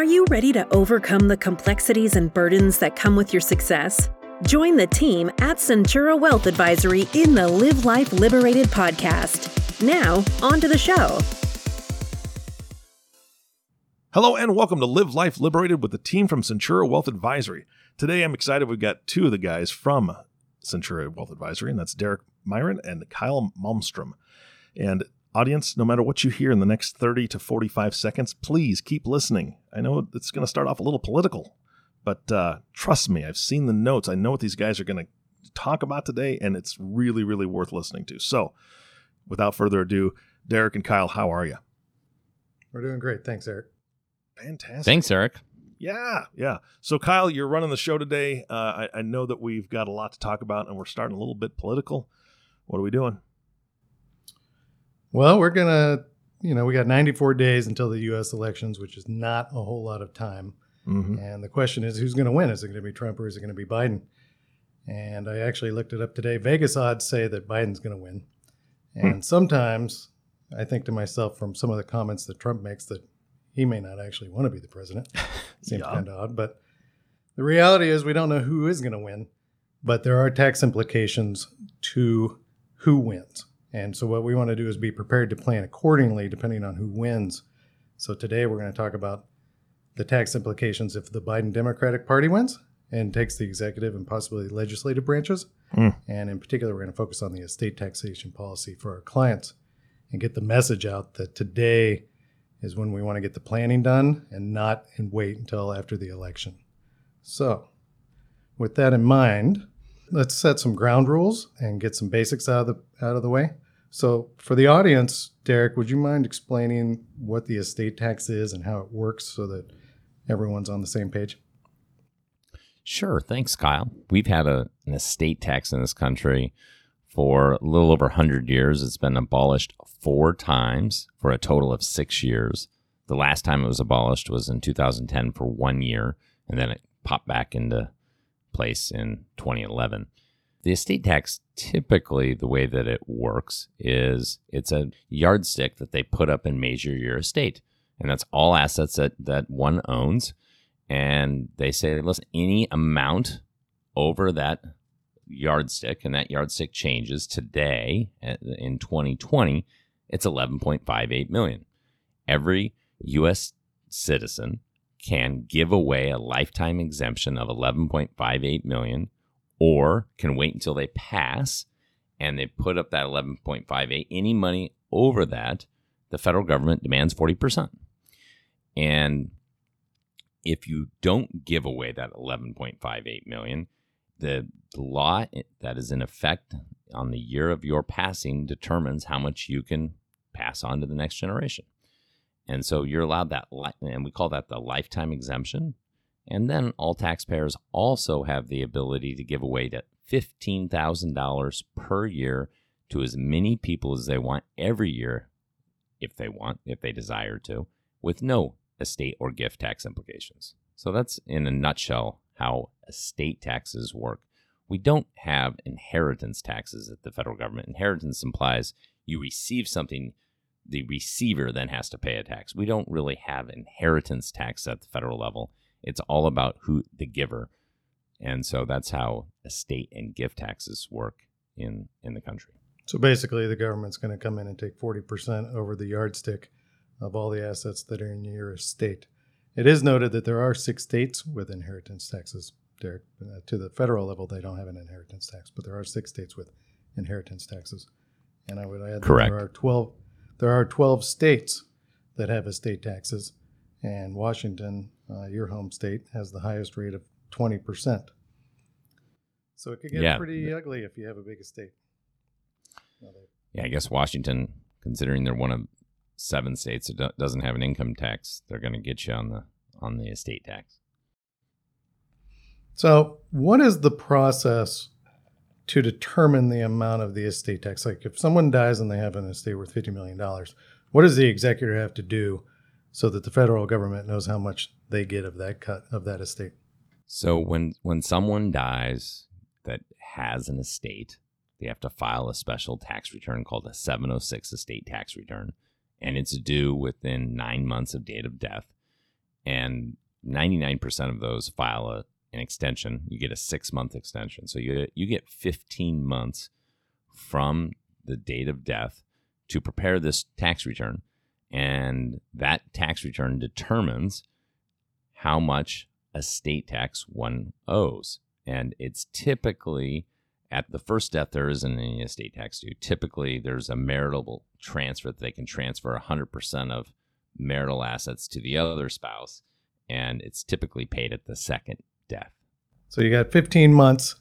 Are you ready to overcome the complexities and burdens that come with your success? Join the team at Centura Wealth Advisory in the Live Life Liberated podcast. Now, on to the show. Hello and welcome to Live Life Liberated with the team from Centura Wealth Advisory. Today I'm excited we've got two of the guys from Centura Wealth Advisory, and that's Derek Myron and Kyle Malmstrom. And audience, no matter what you hear in the next 30 to 45 seconds, please keep listening. I know it's going to start off a little political, but uh, trust me, I've seen the notes. I know what these guys are going to talk about today, and it's really, really worth listening to. So, without further ado, Derek and Kyle, how are you? We're doing great. Thanks, Eric. Fantastic. Thanks, Eric. Yeah, yeah. So, Kyle, you're running the show today. Uh, I, I know that we've got a lot to talk about, and we're starting a little bit political. What are we doing? Well, we're going to, you know, we got 94 days until the U.S. elections, which is not a whole lot of time. Mm-hmm. And the question is, who's going to win? Is it going to be Trump or is it going to be Biden? And I actually looked it up today. Vegas odds say that Biden's going to win. And Hmm. sometimes I think to myself from some of the comments that Trump makes that he may not actually want to be the president. Seems Yeah. kind of odd. But the reality is, we don't know who is going to win, but there are tax implications to who wins. And so, what we want to do is be prepared to plan accordingly depending on who wins. So, today we're going to talk about the tax implications if the Biden Democratic Party wins and takes the executive and possibly legislative branches. Hmm. And in particular, we're going to focus on the estate taxation policy for our clients and get the message out that today is when we want to get the planning done and not and wait until after the election. So, with that in mind, let's set some ground rules and get some basics out of the out of the way. So, for the audience, Derek, would you mind explaining what the estate tax is and how it works so that everyone's on the same page? Sure. Thanks, Kyle. We've had a, an estate tax in this country for a little over 100 years. It's been abolished four times for a total of six years. The last time it was abolished was in 2010 for one year, and then it popped back into place in 2011. The estate tax, typically, the way that it works is it's a yardstick that they put up and measure your estate. And that's all assets that, that one owns and they say, listen, any amount over that yardstick, and that yardstick changes today in 2020, it's 11.58 million. Every U.S. citizen can give away a lifetime exemption of 11.58 million, or can wait until they pass and they put up that 11.58. Any money over that, the federal government demands 40%. And if you don't give away that 11.58 million the law that is in effect on the year of your passing determines how much you can pass on to the next generation and so you're allowed that and we call that the lifetime exemption and then all taxpayers also have the ability to give away to $15000 per year to as many people as they want every year if they want if they desire to with no estate or gift tax implications. So that's in a nutshell how estate taxes work. We don't have inheritance taxes at the federal government. Inheritance implies you receive something, the receiver then has to pay a tax. We don't really have inheritance tax at the federal level. It's all about who the giver. And so that's how estate and gift taxes work in in the country. So basically, the government's going to come in and take 40% over the yardstick of all the assets that are in your estate. It is noted that there are six states with inheritance taxes, Derek. Uh, to the federal level, they don't have an inheritance tax, but there are six states with inheritance taxes. And I would add Correct. that there are 12, there are 12 states that have estate taxes, and Washington, uh, your home state, has the highest rate of 20%. So it could get Yeah. pretty ugly if you have a big estate. Yeah, I guess Washington, considering they're one of seven states that doesn't have an income tax, they're going to get you on the on the estate tax. So, what is the process to determine the amount of the estate tax? Like, if someone dies and they have an estate worth $50 million, what does the executor have to do so that the federal government knows how much they get of that cut of that estate? So when when someone dies that has an estate, they have to file a special tax return called a 706 estate tax return, and it's due within nine months of date of death. and 99% of those file a, an extension. You get a six month extension. So you, you get 15 months from the date of death to prepare this tax return. And that tax return determines how much estate tax one owes. And it's typically at the first death, there isn't any estate tax due. Typically, there's a marital transfer that they can transfer 100% of marital assets to the other spouse, and it's typically paid at the second death. So you got 15 months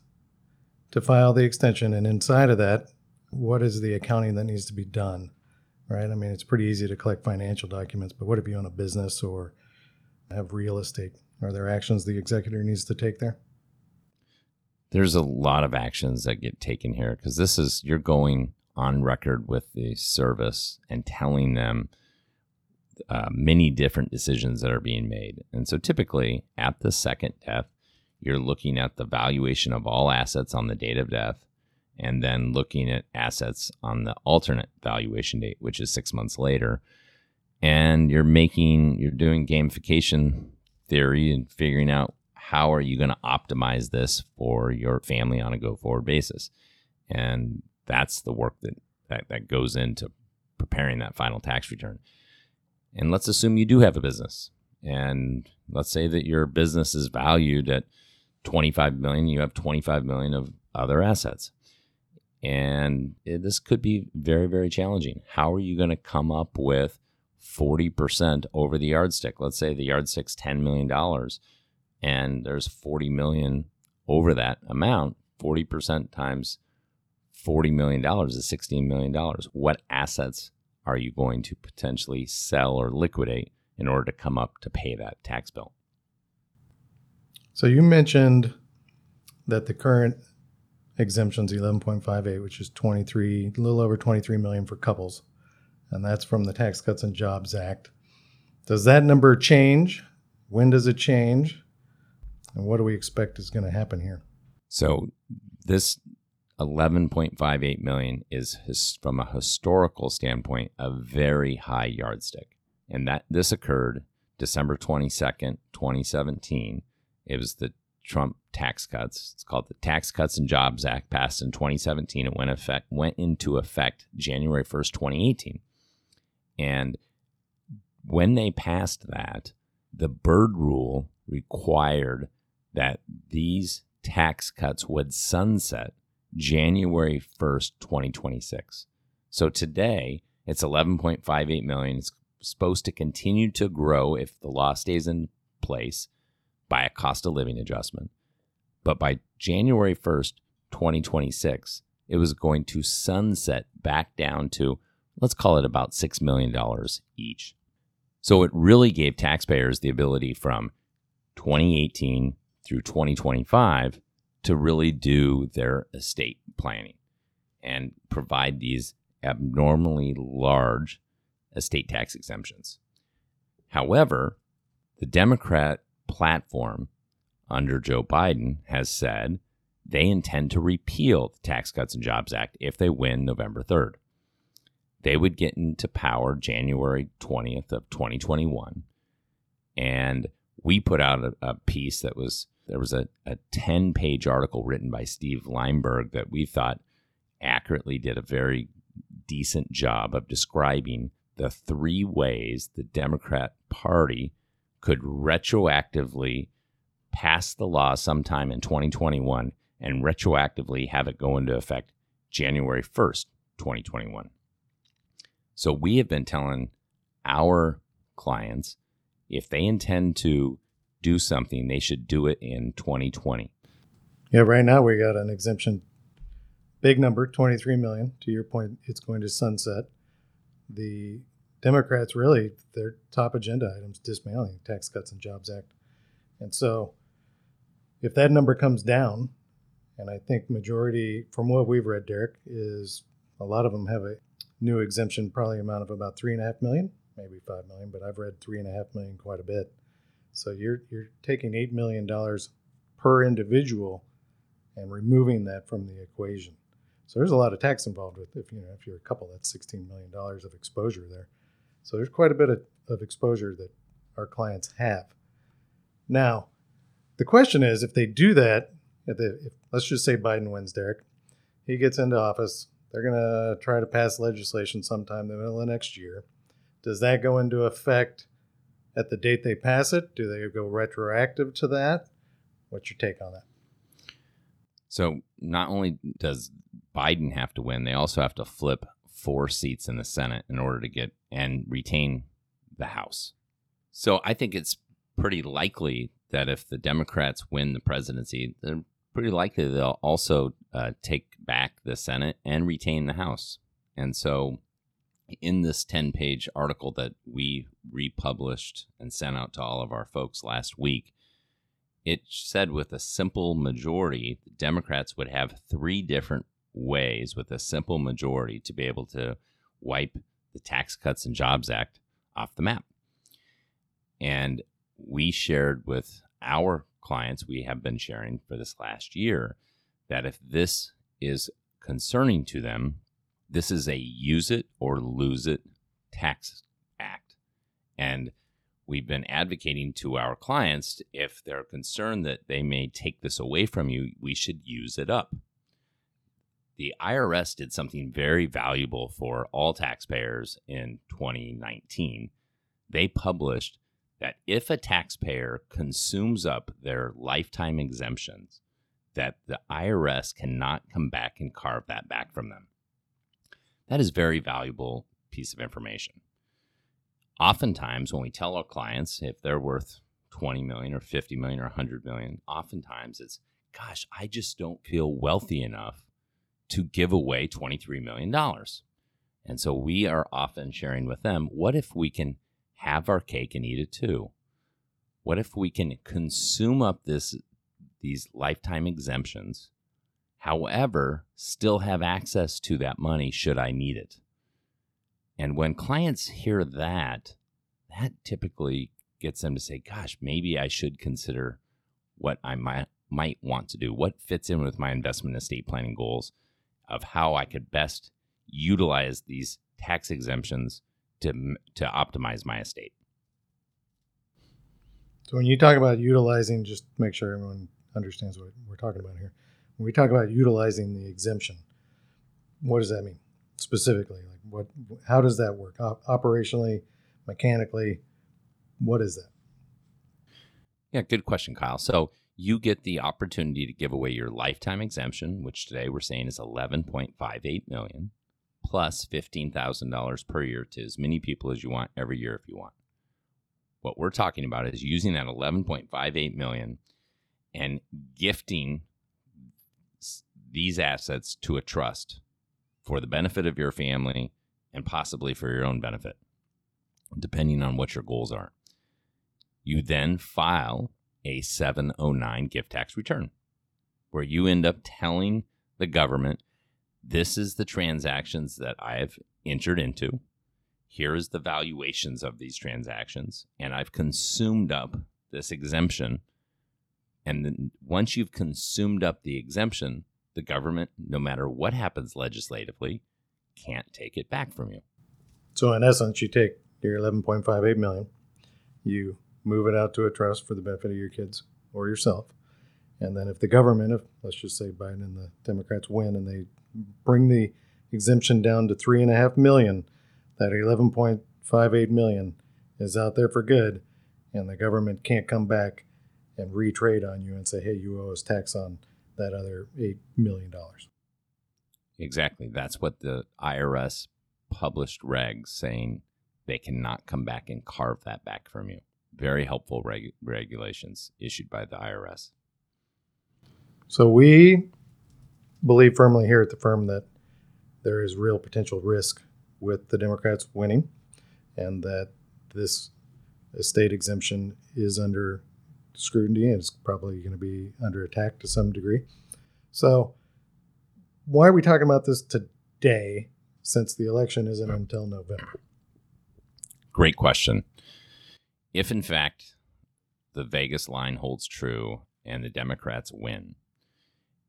to file the extension, and inside of that, what is the accounting that needs to be done? Right? I mean, it's pretty easy to collect financial documents, but what if you own a business or have real estate? Are there actions the executor needs to take there? There's a lot of actions that get taken here because this is you're going on record with the service and telling them uh, many different decisions that are being made. And so typically at the second death, you're looking at the valuation of all assets on the date of death and then looking at assets on the alternate valuation date, which is six months later. And you're making, you're doing gamification theory and figuring out how are you going to optimize this for your family on a go forward basis. And that's the work that, that, that goes into preparing that final tax return. And let's assume you do have a business. And let's say that your business is valued at 25 million, you have 25 million of other assets. And this could be very, very challenging. How are you going to come up with 40% over the yardstick? Let's say the yardstick's $10 million and there's 40 million over that amount. 40% times $40 million is $16 million. What assets are you going to potentially sell or liquidate in order to come up to pay that tax bill? So you mentioned that the current exemptions 11.58 which is 23 a little over 23 million for couples. And that's from the tax cuts and jobs act. Does that number change? When does it change? And what do we expect is going to happen here? So this 11.58 million is his, from a historical standpoint a very high yardstick. And that this occurred december 22nd 2017 it was the Trump tax cuts. It's called the Tax Cuts and Jobs Act, passed in 2017. It went effect went into effect January 1st, 2018. And when they passed that, the Byrd rule required that these tax cuts would sunset January 1st, 2026. So today it's 11.58 million. It's supposed to continue to grow if the law stays in place by a cost of living adjustment. But by January 1st, 2026, it was going to sunset back down to, let's call it about $6 million each. So it really gave taxpayers the ability from 2018 through 2025 to really do their estate planning and provide these abnormally large estate tax exemptions. However, the Democrat platform under Joe Biden has said they intend to repeal the Tax Cuts and Jobs Act if they win November 3rd. They would get into power January 20th of 2021. And we put out a, a piece that was there was a, a 10 page article written by Steve Leimberg that we thought accurately did a very decent job of describing the three ways the Democrat Party could retroactively pass the law sometime in 2021 and retroactively have it go into effect January 1st, 2021. So we have been telling our clients if they intend to do something, they should do it in 2020. Yeah, right now we got an exemption, big number, 23 million. To your point, it's going to sunset. The Democrats really their top agenda items dismantling Tax Cuts and Jobs Act, and so if that number comes down, and I think majority from what we've read, Derek, is a lot of them have a new exemption, probably amount of about three and a half million, maybe five million, but I've read three and a half million quite a bit. So you're you're taking eight million dollars per individual and removing that from the equation. So there's a lot of tax involved with if you know if you're a couple, that's sixteen million dollars of exposure there. So there's quite a bit of, of exposure that our clients have. Now, the question is if they do that, if they, if, let's just say Biden wins, Derek, he gets into office, they're going to try to pass legislation sometime in the middle of next year. Does that go into effect at the date they pass it? Do they go retroactive to that? What's your take on that? So, not only does Biden have to win, they also have to flip four seats in the Senate in order to get and retain the House. So, I think it's pretty likely that if the Democrats win the presidency, they're pretty likely they'll also uh, take back the Senate and retain the House. And so, in this 10 page article that we republished and sent out to all of our folks last week, it said with a simple majority, the Democrats would have three different ways with a simple majority to be able to wipe the Tax Cuts and Jobs Act off the map. And we shared with our clients, we have been sharing for this last year, that if this is concerning to them, this is a use it or lose it tax act. And we've been advocating to our clients if they're concerned that they may take this away from you, we should use it up. The IRS did something very valuable for all taxpayers in 2019. They published that if a taxpayer consumes up their lifetime exemptions, that the IRS cannot come back and carve that back from them. That is very valuable piece of information. Oftentimes, when we tell our clients if they're worth 20 million or 50 million or 100 million, oftentimes it's, gosh, I just don't feel wealthy enough to give away $23 million. And so we are often sharing with them what if we can have our cake and eat it too? What if we can consume up this these lifetime exemptions However, still have access to that money should I need it. And when clients hear that, that typically gets them to say, gosh, maybe I should consider what I might, might want to do, what fits in with my investment estate planning goals of how I could best utilize these tax exemptions to, to optimize my estate. So when you talk about utilizing, just make sure everyone understands what we're talking about here when we talk about utilizing the exemption, what does that mean specifically? Like what, how does that work Op- operationally, mechanically? What is that? Yeah, good question, Kyle. So you get the opportunity to give away your lifetime exemption, which today we're saying is 11.58 million plus $15,000 per year to as many people as you want every year if you want. What we're talking about is using that 11.58 million and gifting these assets to a trust for the benefit of your family and possibly for your own benefit, depending on what your goals are. You then file a 709 gift tax return where you end up telling the government this is the transactions that I've entered into. Here is the valuations of these transactions, and I've consumed up this exemption. And then once you've consumed up the exemption, the government, no matter what happens legislatively, can't take it back from you. So in essence, you take your 11.58 million, you move it out to a trust for the benefit of your kids or yourself. And then if the government, if let's just say Biden and the Democrats win and they bring the exemption down to three and a half million, that 11.58 million is out there for good, and the government can't come back and retrade on you and say, hey, you owe us tax on that other $8 million. Exactly. That's what the IRS published regs saying they cannot come back and carve that back from you. Very helpful reg- regulations issued by the IRS. So we believe firmly here at the firm that there is real potential risk with the Democrats winning and that this estate exemption is under scrutiny and is probably going to be under attack to some degree. So, why are we talking about this today since the election isn't until November? Great question. If in fact the Vegas line holds true and the Democrats win,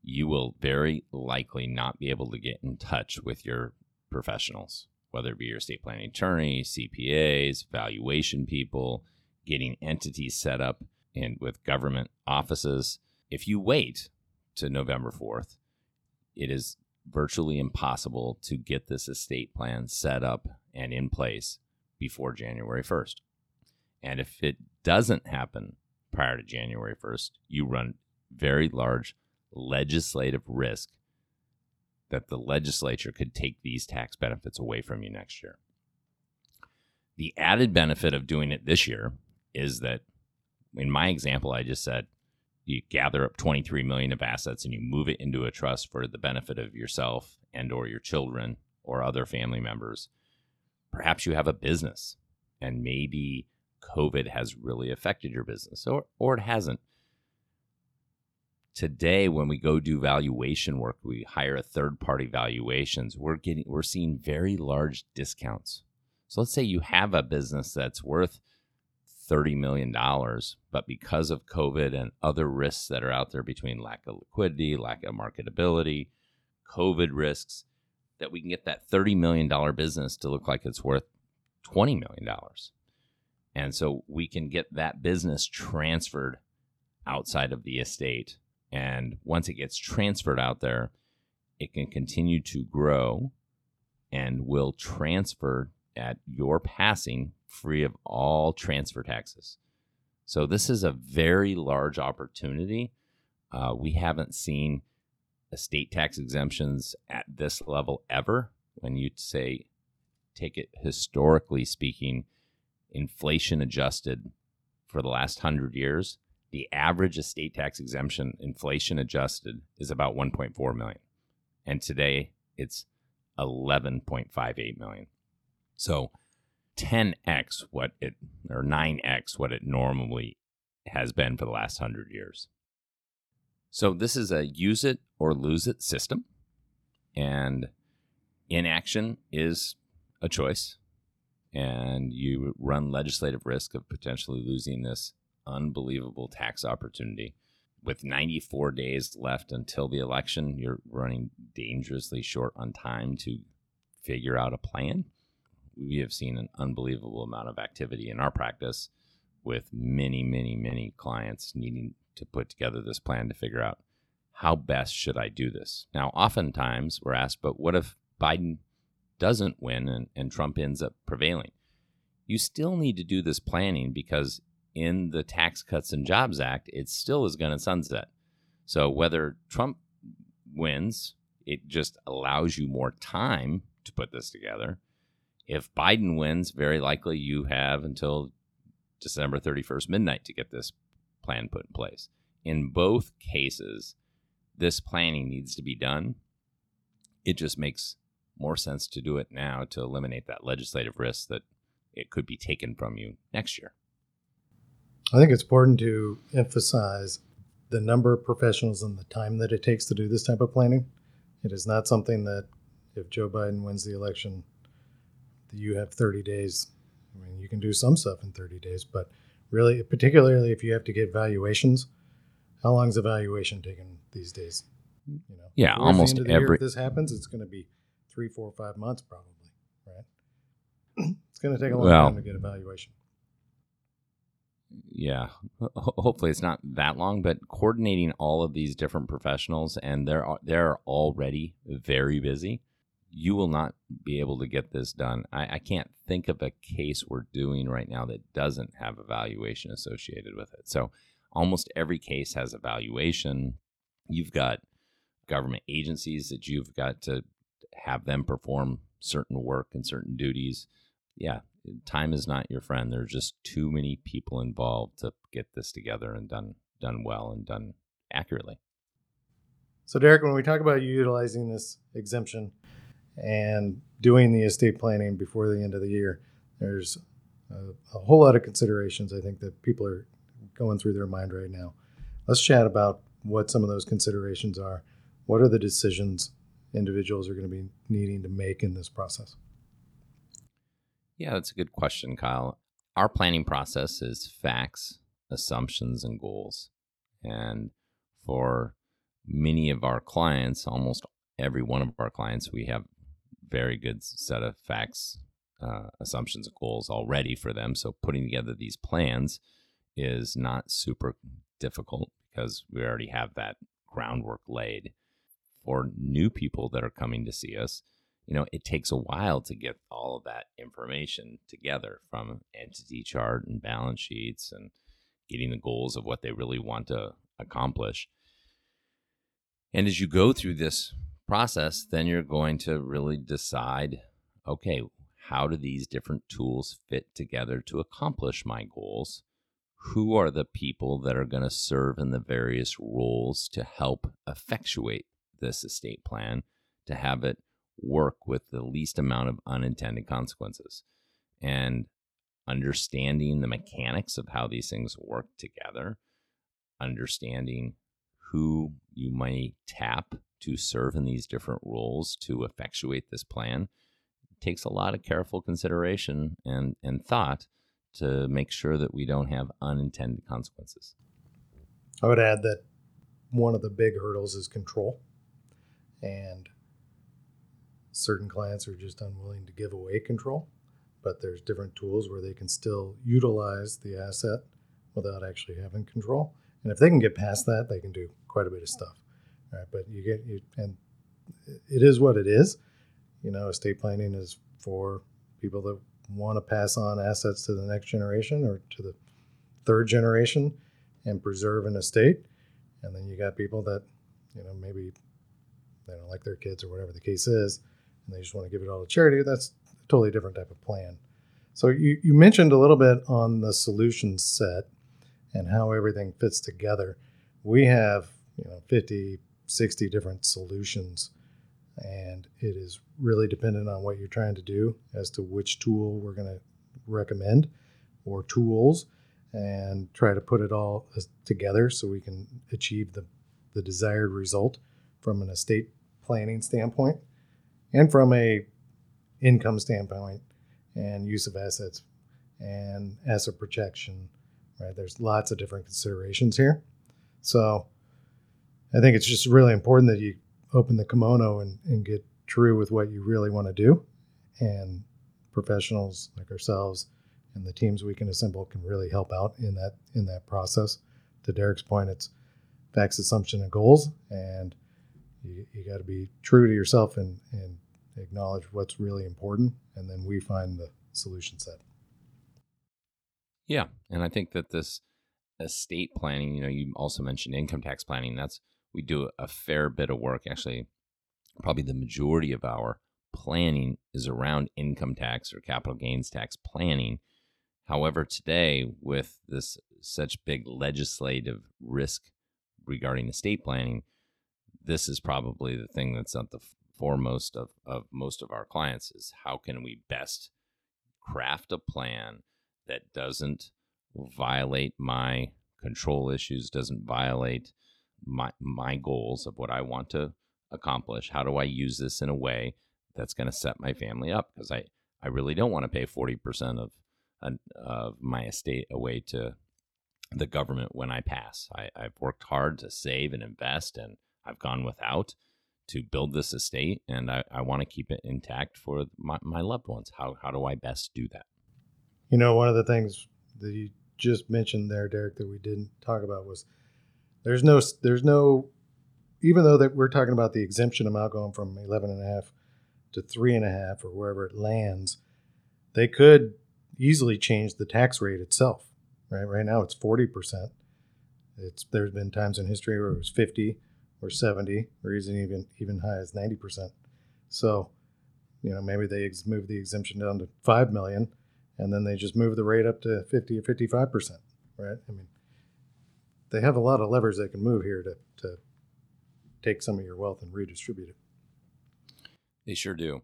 you will very likely not be able to get in touch with your professionals, whether it be your estate planning attorney, CPAs, valuation people, getting entities set up and with government offices. If you wait to November 4th, it is virtually impossible to get this estate plan set up and in place before January 1st. And if it doesn't happen prior to January 1st, you run very large legislative risk that the legislature could take these tax benefits away from you next year. The added benefit of doing it this year is that in my example I just said you gather up 23 million of assets and you move it into a trust for the benefit of yourself and or your children or other family members. Perhaps you have a business and maybe COVID has really affected your business or or it hasn't. Today when we go do valuation work we hire a third party valuations we're getting we're seeing very large discounts. So let's say you have a business that's worth 30 million dollars but because of covid and other risks that are out there between lack of liquidity lack of marketability covid risks that we can get that 30 million dollar business to look like it's worth 20 million dollars and so we can get that business transferred outside of the estate and once it gets transferred out there, it can continue to grow and will transfer at your passing free of all transfer taxes. So, this is a very large opportunity. Uh, we haven't seen estate tax exemptions at this level ever. When you say, take it historically speaking, inflation adjusted for the last hundred years, the average estate tax exemption inflation adjusted is about 1.4 million. And today it's 11.58 million. So 10x what it or 9x what it normally has been for the last 100 years. So this is a use it or lose it system. And inaction is a choice and you run legislative risk of potentially losing this unbelievable tax opportunity. With 94 days left until the election, you're running dangerously short on time to figure out a plan. We have seen an unbelievable amount of activity in our practice with many, many, many clients needing to put together this plan to figure out how best should I do this. Now, oftentimes we're asked, but what if Biden doesn't win and, and Trump ends up prevailing? You still need to do this planning because in the Tax Cuts and Jobs Act, it still is going to sunset. So whether Trump wins, it just allows you more time to put this together. If Biden wins, very likely you have until December 31st midnight to get this plan put in place. In both cases, this planning needs to be done. It just makes more sense to do it now to eliminate that legislative risk that it could be taken from you next year. I think it's important to emphasize the number of professionals and the time that it takes to do this type of planning. It is not something that if Joe Biden wins the election, that you have 30 days. I mean, you can do some stuff in 30 days, but really, particularly if you have to get valuations, how long is a valuation taking these days? You know, yeah, almost every. Year, if this happens, it's going to be three, four, five months probably, right? it's going to take a long well, time to get a valuation yeah hopefully it's not that long but coordinating all of these different professionals and they're they're already very busy you will not be able to get this done. I, I can't think of a case we're doing right now that doesn't have a valuation associated with it. So almost every case has a valuation you've got government agencies that you've got to have them perform certain work and certain duties yeah time is not your friend. There's just too many people involved to get this together and done done well and done accurately. So, Derek, when we talk about utilizing this exemption and doing the estate planning before the end of the year, there's a, a whole lot of considerations I think that people are going through their mind right now. Let's chat about what some of those considerations are. What are the decisions individuals are going to be needing to make in this process? Yeah, that's a good question, Kyle. Our planning process is facts, assumptions, and goals. And for many of our clients, almost every one of our clients, we have very good set of facts, uh, assumptions, and goals already for them. So putting together these plans is not super difficult because we already have that groundwork laid. For new people that are coming to see us, you know, it takes a while to get all of that information together from entity chart and balance sheets and getting the goals of what they really want to accomplish. And as you go through this process, then you're going to really decide okay, how do these different tools fit together to accomplish my goals? Who are the people that are going to serve in the various roles to help effectuate this estate plan to have it work with the least amount of unintended consequences? And understanding the mechanics of how these things work together, understanding who you may tap to serve in these different roles to effectuate this plan takes a lot of careful consideration and, and thought to make sure that we don't have unintended consequences. I would add that one of the big hurdles is control. And certain clients are just unwilling to give away control, but there's different tools where they can still utilize the asset without actually having control. And if they can get past that, they can do quite a bit of stuff. Right? But you get you and it is what it is. You know, estate planning is for people that want to pass on assets to the next generation or to the third generation and preserve an estate. And then you got people that, you know, maybe they don't like their kids or whatever the case is, and they just want to give it all to charity. That's a totally different type of plan. So you, you mentioned a little bit on the solution set and how everything fits together. We have, you know, 50, 60 different solutions and it is really dependent on what you're trying to do as to which tool we're going to recommend or tools and try to put it all together so we can achieve the, the desired result from an estate planning standpoint and from a income standpoint and use of assets and asset protection right there's lots of different considerations here so i think it's just really important that you open the kimono and, and get true with what you really want to do. And professionals like ourselves and the teams we can assemble can really help out in that in that process. To Derek's point, it's facts, assumption, and goals, and you, you got to be true to yourself and, and acknowledge what's really important, and then we find the solution set. Yeah, and I think that this estate planning, you know, you also mentioned income tax planning. That's we do a fair bit of work. Actually, probably the majority of our planning is around income tax or capital gains tax planning. However, today, with this such big legislative risk regarding estate planning, this is probably the thing that's at the foremost of, of most of our clients is how can we best craft a plan that doesn't violate my control issues, doesn't violate my my goals of what I want to accomplish. How do I use this in a way that's going to set my family up? Because I I really don't want to pay forty percent of of my estate away to the government when I pass. I, I've worked hard to save and invest, and I've gone without to build this estate, and I, I want to keep it intact for my, my loved ones. How how do I best do that? You know, one of the things that you just mentioned there, Derek, that we didn't talk about was there's no there's no even though that we're talking about the exemption amount going from 11 and a half to three and a half or wherever it lands, they could easily change the tax rate itself. Right, right now it's 40 percent. It's there's been times in history where it was 50 or 70 or even even high as 90 percent. So, you know, maybe they ex- move the exemption down to five million, and then they just move the rate up to 50 or 55 percent. Right? I mean, they have a lot of levers they can move here to, to take some of your wealth and redistribute it. They sure do.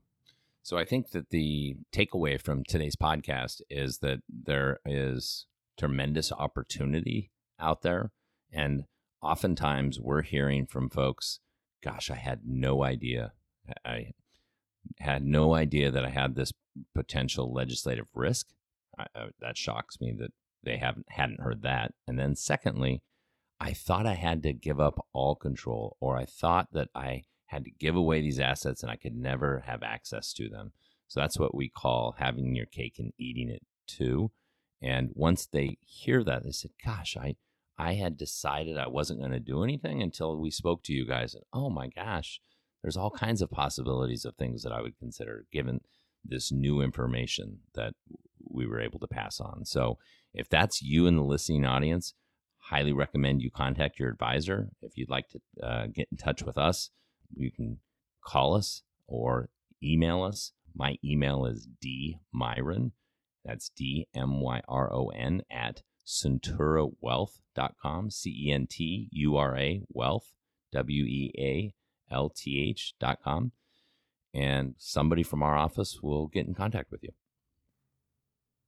So I think that the takeaway from today's podcast is that there is tremendous opportunity out there. And oftentimes we're hearing from folks, gosh, I had no idea. I had no idea that I had this potential legislative risk. I, I, that shocks me that they haven't hadn't heard that. And then secondly, I thought I had to give up all control, or I thought that I had to give away these assets and I could never have access to them. So that's what we call having your cake and eating it too. And once they hear that, they said, "Gosh, I I had decided I wasn't going to do anything until we spoke to you guys." And oh my gosh, there's all kinds of possibilities of things that I would consider given this new information that we were able to pass on. So, if that's you in the listening audience, highly recommend you contact your advisor. If you'd like to uh, get in touch with us, you can call us or email us. My email is dmyron, that's D M Y R O N, at centurawealth.com, C E N T U R A wealth, W E A L T H.com. And somebody from our office will get in contact with you.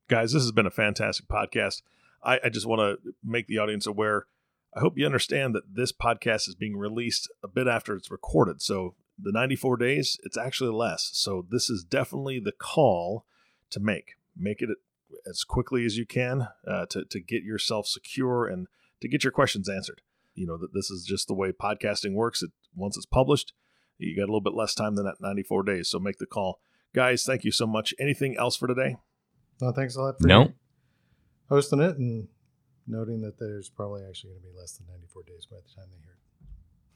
Guys, this has been a fantastic podcast. I, I just want to make the audience aware. I hope you understand that this podcast is being released a bit after it's recorded. So the 94 days, it's actually less. So this is definitely the call to make. Make it as quickly as you can uh, to, to get yourself secure and to get your questions answered. You know, that this is just the way podcasting works. It, once it's published, you got a little bit less time than that 94 days. So make the call. Guys, thank you so much. Anything else for today? No, thanks a lot for No, hosting it and noting that there's probably actually going to be less than 94 days by the time they hear it.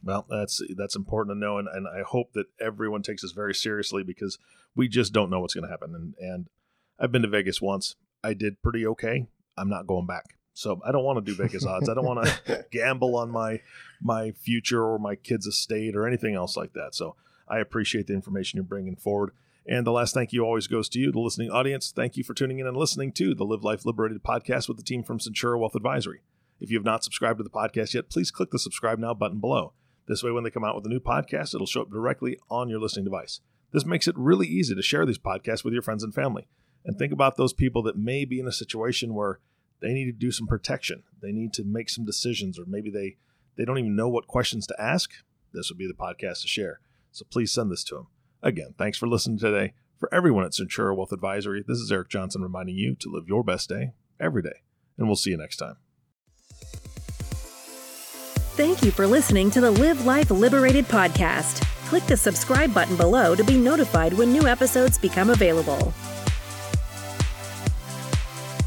Well, that's that's important to know, and, and I hope that everyone takes this very seriously because we just don't know what's going to happen. And and I've been to Vegas once. I did pretty okay. I'm not going back, so I don't want to do Vegas odds. I don't want to gamble on my my future or my kids' estate or anything else like that. So I appreciate the information you're bringing forward. And the last thank you always goes to you, the listening audience. Thank you for tuning in and listening to the Live Life Liberated podcast with the team from Centura Wealth Advisory. If you have not subscribed to the podcast yet, please click the subscribe now button below. This way, when they come out with a new podcast, it'll show up directly on your listening device. This makes it really easy to share these podcasts with your friends and family. And think about those people that may be in a situation where they need to do some protection. They need to make some decisions, or maybe they, they don't even know what questions to ask. This would be the podcast to share. So please send this to them. Again, thanks for listening today. For everyone at Centura Wealth Advisory, this is Eric Johnson reminding you to live your best day every day. And we'll see you next time. Thank you for listening to the Live Life Liberated podcast. Click the subscribe button below to be notified when new episodes become available.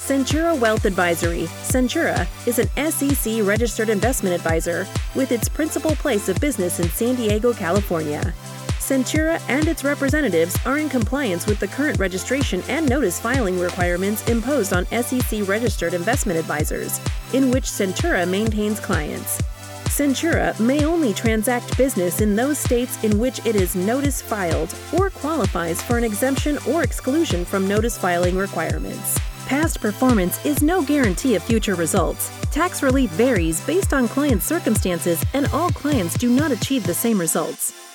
Centura Wealth Advisory. Centura is an SEC registered investment advisor with its principal place of business in San Diego, California. Centura and its representatives are in compliance with the current registration and notice filing requirements imposed on SEC registered investment advisors, in which Centura maintains clients. Centura may only transact business in those states in which it is notice filed or qualifies for an exemption or exclusion from notice filing requirements. Past performance is no guarantee of future results. Tax relief varies based on client circumstances, and all clients do not achieve the same results.